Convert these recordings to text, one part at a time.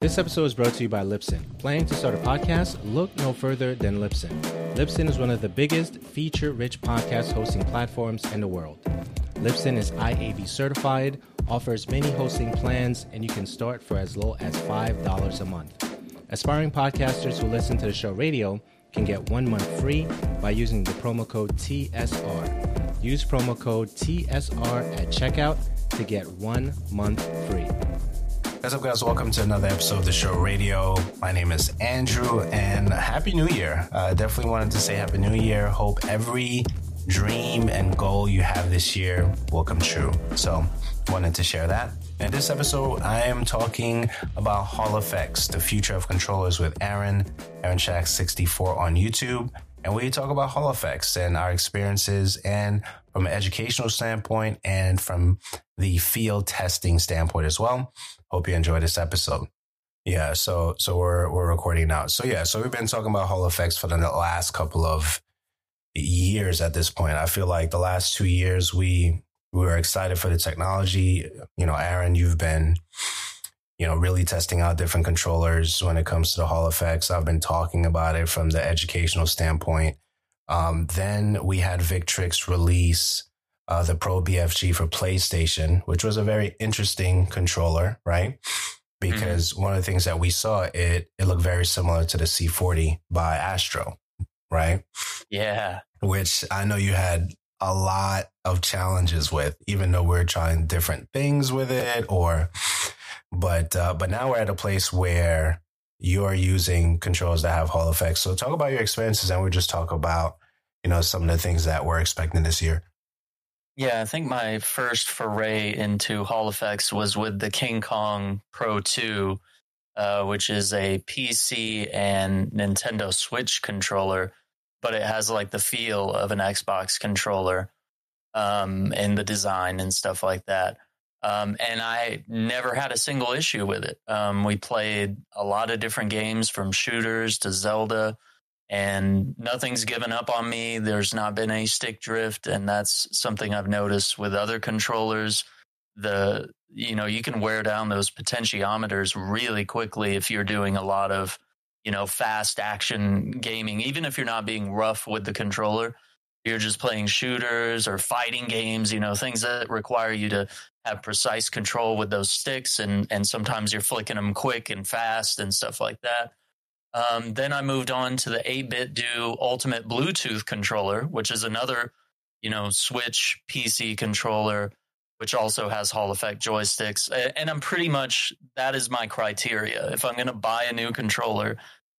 This episode is brought to you by Libsyn. Planning to start a podcast? Look no further than Libsyn. Libsyn is one of the biggest feature rich podcast hosting platforms in the world. Libsyn is IAB certified, offers many hosting plans, and you can start for as low as $5 a month. Aspiring podcasters who listen to the show radio can get one month free by using the promo code TSR. Use promo code TSR at checkout to get one month free. What's up, guys? Welcome to another episode of the show radio. My name is Andrew, and Happy New Year. Uh, definitely wanted to say Happy New Year. Hope every dream and goal you have this year will come true. So, wanted to share that. In this episode, I am talking about Hall Effects, the future of controllers with Aaron, Aaron Shack 64 on YouTube. And we talk about Hall Effects and our experiences and from an educational standpoint and from the field testing standpoint as well. Hope you enjoy this episode. Yeah, so so we're we're recording now. So yeah, so we've been talking about Hall Effects for the last couple of years at this point. I feel like the last two years we we were excited for the technology. You know, Aaron, you've been you know, really testing out different controllers when it comes to the Hall Effects. I've been talking about it from the educational standpoint. Um, then we had Victrix release uh, the Pro BFG for PlayStation, which was a very interesting controller, right? Because mm-hmm. one of the things that we saw, it it looked very similar to the C40 by Astro, right? Yeah. Which I know you had a lot of challenges with, even though we're trying different things with it, or but uh, but now we're at a place where you're using controls that have Hall effects. So talk about your experiences, and we just talk about you know some of the things that we're expecting this year. Yeah, I think my first foray into Hall effects was with the King Kong Pro 2, uh, which is a PC and Nintendo Switch controller, but it has like the feel of an Xbox controller um, the design and stuff like that. Um, and I never had a single issue with it. Um, we played a lot of different games from shooters to Zelda and nothing's given up on me. There's not been any stick drift, and that's something I've noticed with other controllers. The you know you can wear down those potentiometers really quickly if you're doing a lot of you know fast action gaming, even if you're not being rough with the controller. You're just playing shooters or fighting games, you know, things that require you to have precise control with those sticks, and and sometimes you're flicking them quick and fast and stuff like that um, then I moved on to the 8BitDo Ultimate Bluetooth controller, which is another, you know, Switch PC controller, which also has Hall effect joysticks. And I'm pretty much that is my criteria. If I'm going to buy a new controller,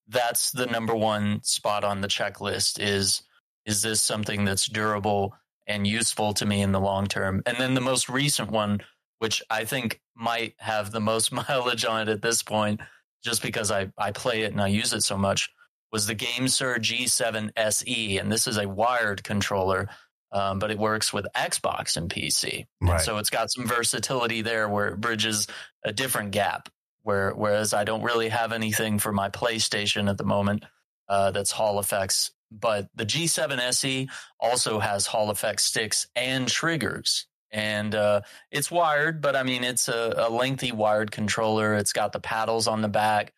that's the number one spot on the checklist. Is is this something that's durable and useful to me in the long term? And then the most recent one, which I think might have the most mileage on it at this point just because I, I play it and I use it so much, was the GameSir G7 SE. And this is a wired controller, um, but it works with Xbox and PC. Right. And so it's got some versatility there where it bridges a different gap. Where, whereas I don't really have anything for my PlayStation at the moment uh, that's Hall effects. But the G7 SE also has Hall effect sticks and triggers and uh, it's wired, but I mean it's a, a, lengthy wired controller. It's got the paddles on the back.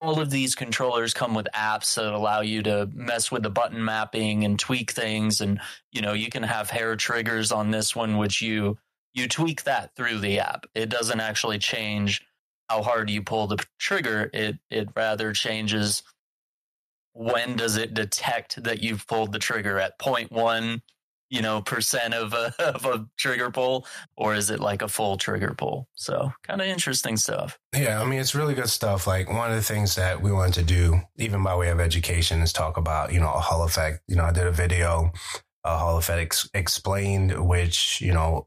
All of these controllers come with apps that allow you to mess with the button mapping and tweak things, and you know you can have hair triggers on this one, which you you tweak that through the app. It doesn't actually change how hard you pull the trigger. It it rather changes when does it detect that you've pulled the trigger at point one you know percent of a, of a trigger pull or is it like a full trigger pull? So kind of interesting stuff. Yeah i mean it's really good stuff. Like one of the things that we wanted to do even by way of education is talk about you know a hall effect. You know i did a video a hall effect ex- explained which you know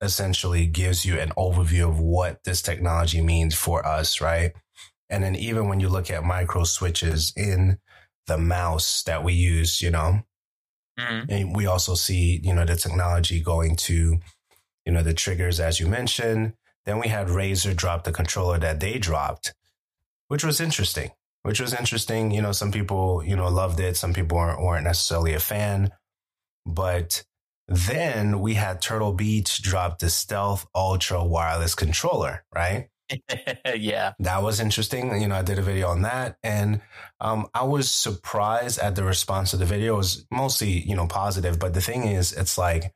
essentially gives you an overview of what this technology means for us right? And then even when you look at micro switches in the mouse that we use you know Mm-hmm. And we also see, you know, the technology going to, you know, the triggers, as you mentioned. Then we had Razer drop the controller that they dropped, which was interesting, which was interesting. You know, some people, you know, loved it. Some people weren't, weren't necessarily a fan. But then we had Turtle Beach drop the Stealth Ultra wireless controller, right? yeah. That was interesting. You know, I did a video on that and um, I was surprised at the response of the video. It was mostly, you know, positive. But the thing is, it's like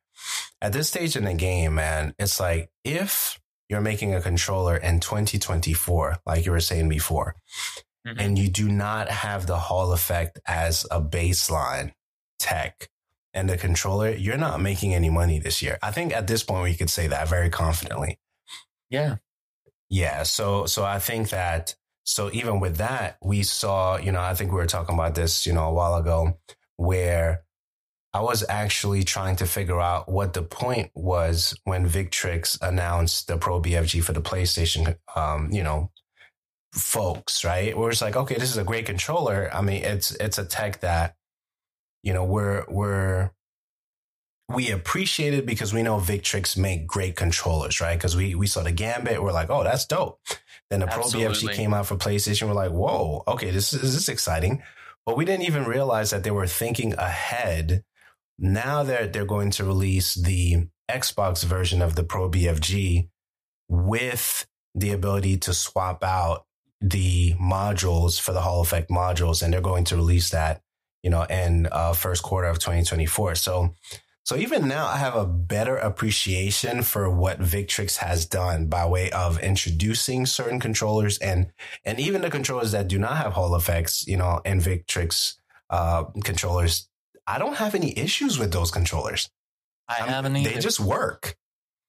at this stage in the game, man, it's like if you're making a controller in 2024, like you were saying before, mm-hmm. and you do not have the Hall effect as a baseline tech and the controller, you're not making any money this year. I think at this point we could say that very confidently. Yeah. Yeah. So, so I think that, so even with that, we saw, you know, I think we were talking about this, you know, a while ago where I was actually trying to figure out what the point was when Victrix announced the Pro BFG for the PlayStation, um, you know, folks, right? Where it's like, okay, this is a great controller. I mean, it's, it's a tech that you know, we're, we're, we appreciate it because we know Victrix make great controllers, right? Because we, we saw the Gambit, we're like, oh, that's dope. Then the Absolutely. Pro BFG came out for PlayStation. We're like, whoa, okay, this is, this is exciting. But we didn't even realize that they were thinking ahead. Now that they're going to release the Xbox version of the Pro BFG with the ability to swap out the modules for the Hall effect modules, and they're going to release that you know, in uh, first quarter of 2024. So, so even now, I have a better appreciation for what Victrix has done by way of introducing certain controllers and and even the controllers that do not have Hall effects, you know, and Victrix uh, controllers. I don't have any issues with those controllers. I I'm, haven't either. They just work.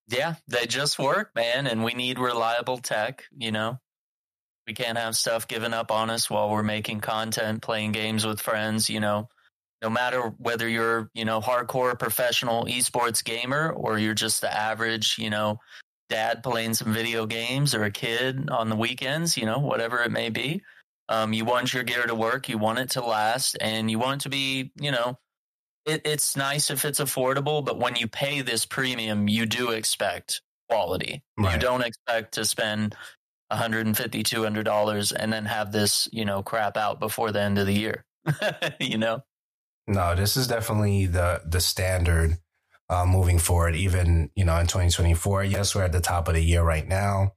Yeah, they just work, man. And we need reliable tech, you know. We can't have stuff given up on us while we're making content, playing games with friends, you know. No matter whether you're, you know, hardcore professional esports gamer or you're just the average, you know, dad playing some video games or a kid on the weekends, you know, whatever it may be. Um, you want your gear to work, you want it to last, and you want it to be, you know, it, it's nice if it's affordable, but when you pay this premium, you do expect quality. Right. You don't expect to spend 150 200 dollars and then have this you know crap out before the end of the year you know no this is definitely the the standard uh, moving forward even you know in 2024 yes we're at the top of the year right now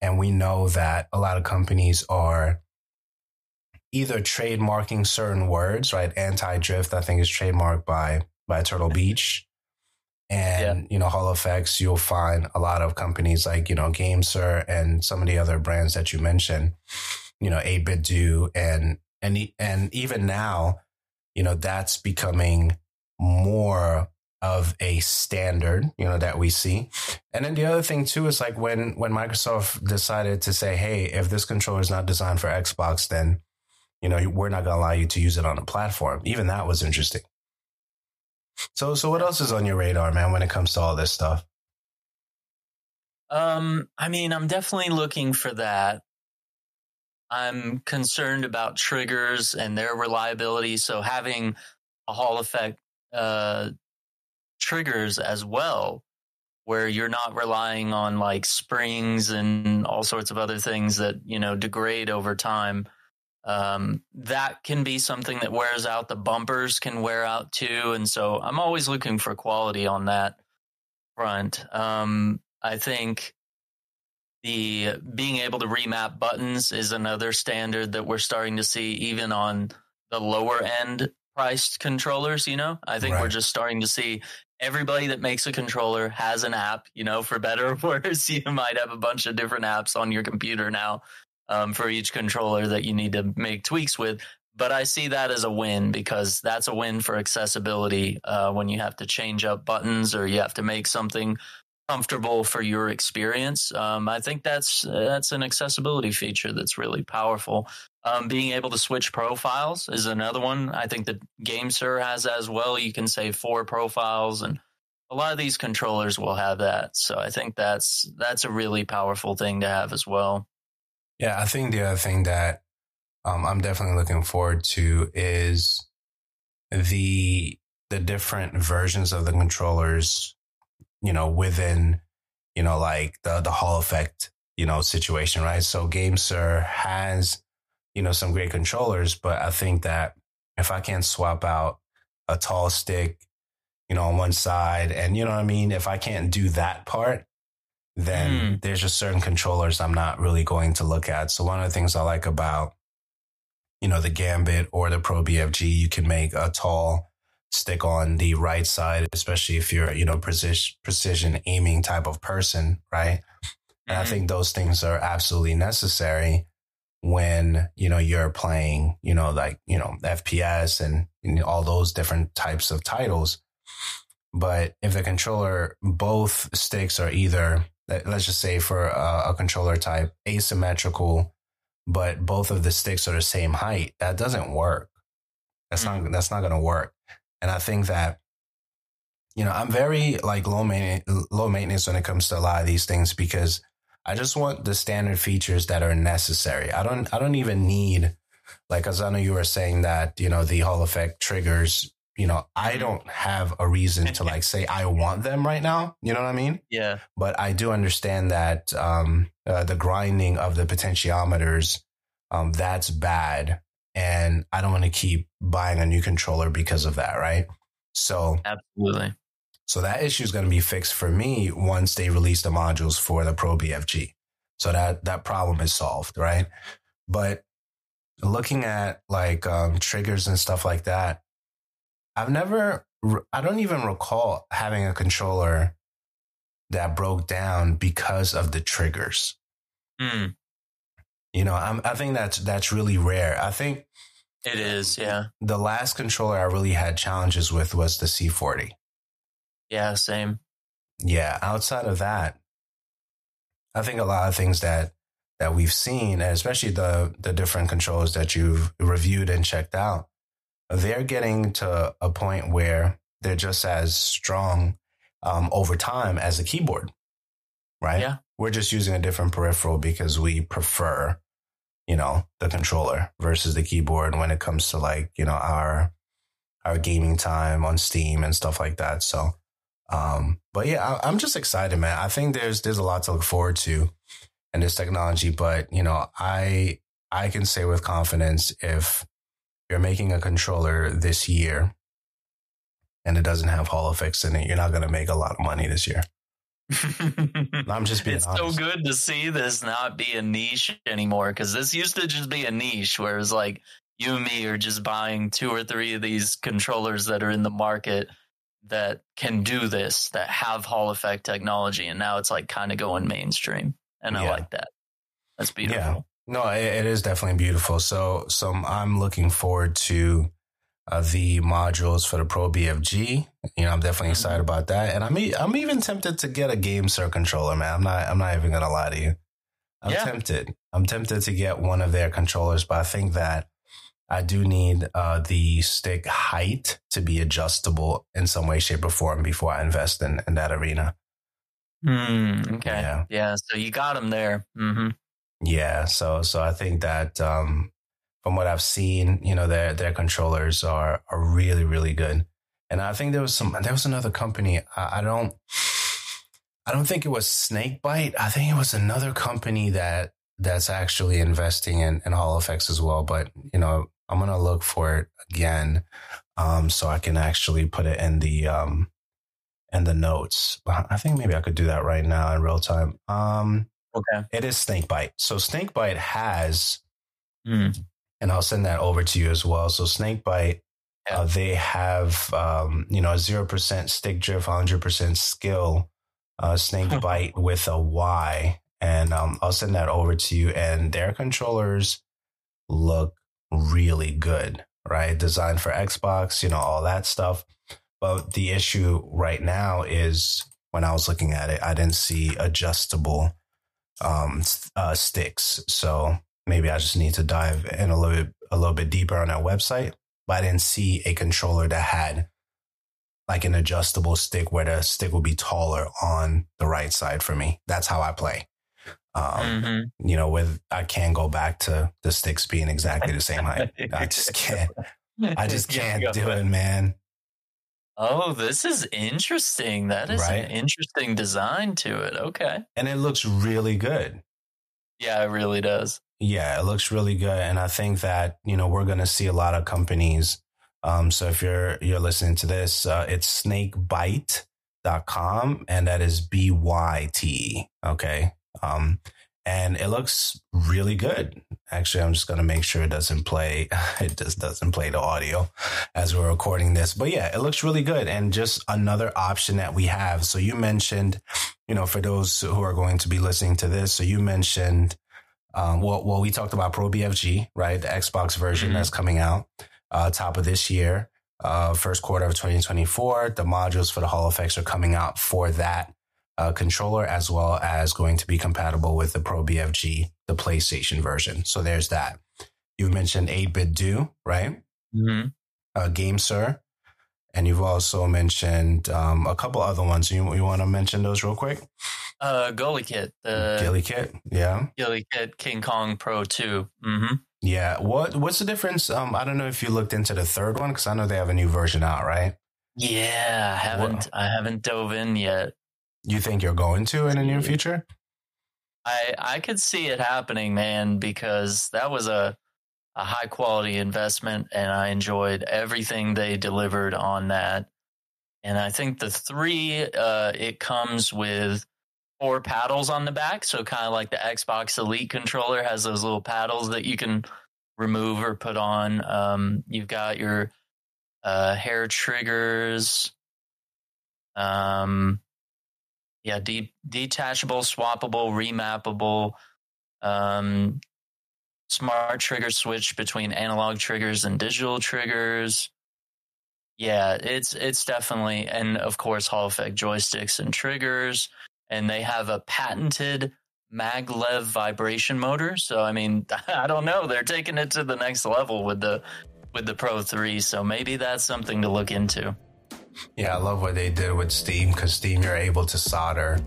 and we know that a lot of companies are either trademarking certain words right? Anti-drift i think is trademarked by by turtle beach. And, yeah. you know, Hall effects, you'll find a lot of companies like, you know, GameSir and some of the other brands that you mentioned, you know, 8 do and, and, and even now, you know, that's becoming more of a standard, you know, that we see. And then the other thing too is like when, when Microsoft decided to say, Hey, if this controller is not designed for Xbox, then, you know, we're not going to allow you to use it on a platform. Even that was interesting. So, so what else is on your radar, man, when it comes to all this stuff? Um, I mean, I'm definitely looking for that. I'm concerned about triggers and their reliability. So having a Hall effect uh, triggers as well, where you're not relying on like springs and all sorts of other things that you know degrade over time um, that can be something that wears out. The bumpers can wear out too, and so I'm always looking for quality on that front. Um, I think the being able to remap buttons is another standard that we're starting to see even on the lower end priced controllers. You know, I think right. we're just starting to see everybody that makes a controller has an app. You know, for better or worse, you might have a bunch of different apps on your computer now um, for each controller that you need to make tweaks with. But I see that as a win because that's a win for accessibility uh, when you have to change up buttons or you have to make something comfortable for your experience. Um, I think that's that's an accessibility feature that's really powerful. Um, being able to switch profiles is another one. I think that GameSir has as well. You can save four profiles, and a lot of these controllers will have that. So I think that's that's a really powerful thing to have as well. Yeah, I think the other thing that um, I'm definitely looking forward to is the the different versions of the controllers, you know, within, you know, like the the Hall effect, you know, situation, right? So GameSir has, you know, some great controllers, but I think that if I can't swap out a tall stick, you know, on one side, and you know what I mean, if I can't do that part, then Mm. there's just certain controllers I'm not really going to look at. So one of the things I like about, you know, the Gambit or the Pro BFG, you can make a tall stick on the right side, especially if you're, you know, precision, precision aiming type of person, right? And I Mhm. think those things are absolutely necessary when, you know, you're playing, you know, like, you know, FPS and, and all those different types of titles. But if the controller, both sticks are either, let- let's just say for a, a controller type, asymmetrical, but both of the sticks are the same height, that doesn't work. That's not, that's not going to work. And I think that, you know, I'm very like low maintenance, low maintenance when it comes to a lot of these things because I just want the standard features that are necessary. I don't, I don't even need, like, as I know you were saying that, you know, the Hall effect triggers, you know, I don't have a reason to like say I want them right now. You know what I mean? Yeah. But I do understand that, um, uh, the grinding of the potentiometers, um, that's bad. And I don't want to keep buying a new controller because of that. Right. So, Absolutely. so that issue is going to be fixed for me once they release the modules for the Pro BFG. So that that problem is solved, right? But looking at like um, triggers and stuff like that, I've never, I don't even recall having a controller that broke down because of the triggers. Mm, You know, I'm, I think that's that's really rare. I think it is. Yeah. the last controller I really had challenges with was the C40. Yeah. Same. yeah, outside of that, I think a lot of things that that we've seen, and especially the the different controls that you've reviewed and checked out, they're getting to a point where they're just as strong um, over time as a keyboard, right? Yeah. We're just using a different peripheral because we prefer, you know, the controller versus the keyboard when it comes to like you know our our gaming time on Steam and stuff like that. So. Um, but yeah, I, I'm just excited, man. I think there's there's a lot to look forward to in this technology. But you know, I I can say with confidence if you're making a controller this year and it doesn't have Hall effects in it, you're not going to make a lot of money this year. I'm just being it's honest. so good to see this not be a niche anymore because this used to just be a niche where it's like you and me are just buying two or three of these controllers that are in the market that can do this that have hall effect technology and now it's like kind of going mainstream and i Yeah. like that that's beautiful yeah. No, it, it is definitely beautiful. So, so I'm looking forward to uh, the modules for the Pro BFG. You know, I'm definitely Mhm. excited about that, and I'm e- I'm even tempted to get a GameSir controller, man. I'm not I'm not even gonna lie to you. I'm Yeah. tempted. I'm tempted to get one of their controllers, but I think that I do need uh, the stick height to be adjustable in some way, shape, or form before I invest in, in that arena. Hmm, okay Yeah. yeah. so you got them there Mm-hmm. Yeah, so so I think that um, from what I've seen, you know, their their controllers are are really really good, and I think there was some there was another company I, I don't I don't think it was SnakeByte. I think it was another company that that's actually investing in in Hall effects as well. But you know, I'm gonna look for it again, um, so I can actually put it in the um in the notes. I think maybe I could do that right now in real time. Um. okay It is SnakeByte. So SnakeByte has, Hmm. And I'll send that over to you as well. So SnakeByte, Yeah. uh, they have, um, you know, a zero percent stick drift, hundred percent skill, uh, SnakeByte with a Y, and um, I'll send that over to you. And their controllers look really good, right? Designed for Xbox, you know, all that stuff. But the issue right now is when I was looking at it, I didn't see adjustable um, uh, sticks. So maybe I just need to dive in a little bit, a little bit deeper on that website. But I didn't see a controller that had like an adjustable stick where the stick would be taller on the right side for me. That's how I play. Um, Mhm. You know, with I can't go back to the sticks being exactly the same height. I just can't. I just can't do it, man. Oh, this is interesting. That is Right? an interesting design to it. Okay. And it looks really good. Yeah, it really does. Yeah, it looks really good, and I think that you know we're going to see a lot of companies. Um, so if you're you're listening to this, uh, it's SnakeByte, byte.com and that is B Y T. Okay. Um, and it looks really good. Actually, I'm just going to make sure it doesn't play. It just doesn't play the audio as we're recording this. But yeah, it looks really good. And just another option that we have. So you mentioned, you know, for those who are going to be listening to this, so you mentioned, um, well, well, we talked about Pro BFG, right? The Xbox version mm-hmm. that's coming out, uh, top of this year, uh, first quarter of 2024. The modules for the Hall effects are coming out for that uh, controller as well as going to be compatible with the Pro BFG, the PlayStation version. So there's that. You've mentioned 8BitDo, right? Mm-hmm. Uh, GameSir. And you've also mentioned um, a couple other ones. You, you want to mention those real quick? Uh, GuliKit. The Kit, yeah. GuliKit King Kong Pro 2. Mm-hmm. Yeah. What What's the difference? Um, I don't know if you looked into the third one because I know they have a new version out, right? Yeah, I haven't what? I haven't dove in yet. You think you're going to in the near future? I I could see it happening, man, because that was a a high quality investment and I enjoyed everything they delivered on that. And I think the three, uh, it comes with four paddles on the back. So kind of like the Xbox Elite controller has those little paddles that you can remove or put on. Um, you've got your uh, hair triggers. Um, yeah, de- detachable, swappable, remappable, um, smart trigger switch between analog triggers and digital triggers. Yeah, it's it's definitely, and of course, Hall effect joysticks and triggers, and they have a patented maglev vibration motor. So I mean, I don't know, they're taking it to the next level with the with the Pro Three. So maybe that's something to look into. Yeah, I love what they did with Steam because Steam you're able to solder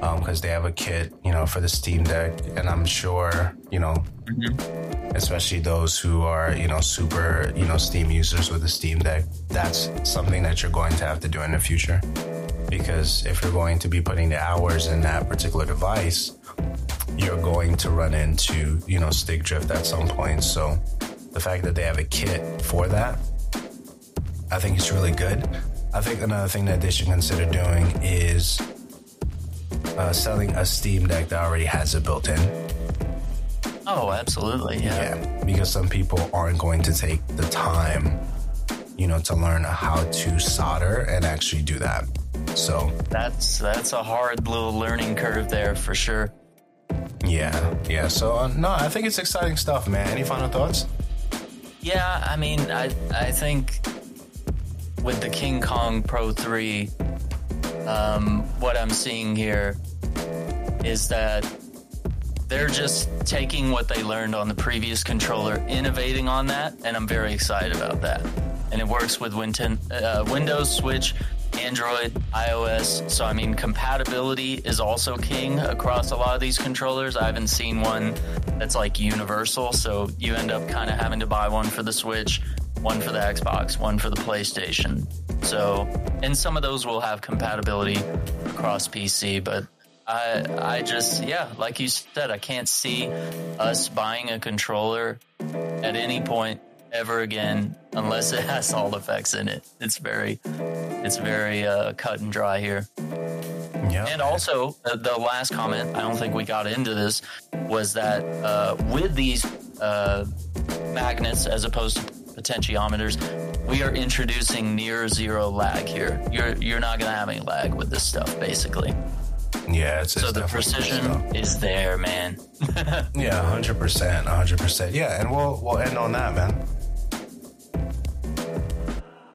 because um, they have a kit, you know, for the Steam Deck, and I'm sure, you know, mm-hmm. especially those who are, you know, super, you know, Steam users with the Steam Deck, that's something that you're going to have to do in the future because if you're going to be putting the hours in that particular device, you're going to run into, you know, stick drift at some point. So the fact that they have a kit for that, I think it's really good. I think another thing that they should consider doing is uh, selling a Steam Deck that already has it built in. Oh, absolutely. Yeah. yeah. Because some people aren't going to take the time, you know, to learn how to solder and actually do that. So that's that's a hard little learning curve there for sure. Yeah, yeah. So uh, no, I think it's exciting stuff, man. Any final thoughts? Yeah, I mean, I I think with the King Kong Pro 3, um, what I'm seeing here is that they're just taking what they learned on the previous controller, innovating on that, and I'm very excited about that. And it works with uh, Windows, Switch, Android, iOS. So, I mean, compatibility is also king across a lot of these controllers. I haven't seen one that's like universal. So, you end up kind of having to buy one for the Switch, one for the Xbox, one for the PlayStation. So, and some of those will have compatibility across PC, but I, I just, yeah, like you said, I can't see us buying a controller at any point ever again unless it has Hall effects in it. It's very, it's very uh, cut and dry here. Yeah. And also, uh, the last comment, I don't think we got into this, was that uh, with these uh, magnets as opposed to potentiometers, we are introducing near zero lag here. You're you're not going to have any lag with this stuff, basically. Yeah, it's, so it's the precision is there, man. yeah, hundred percent, hundred percent. Yeah, and we'll we'll end on that, man.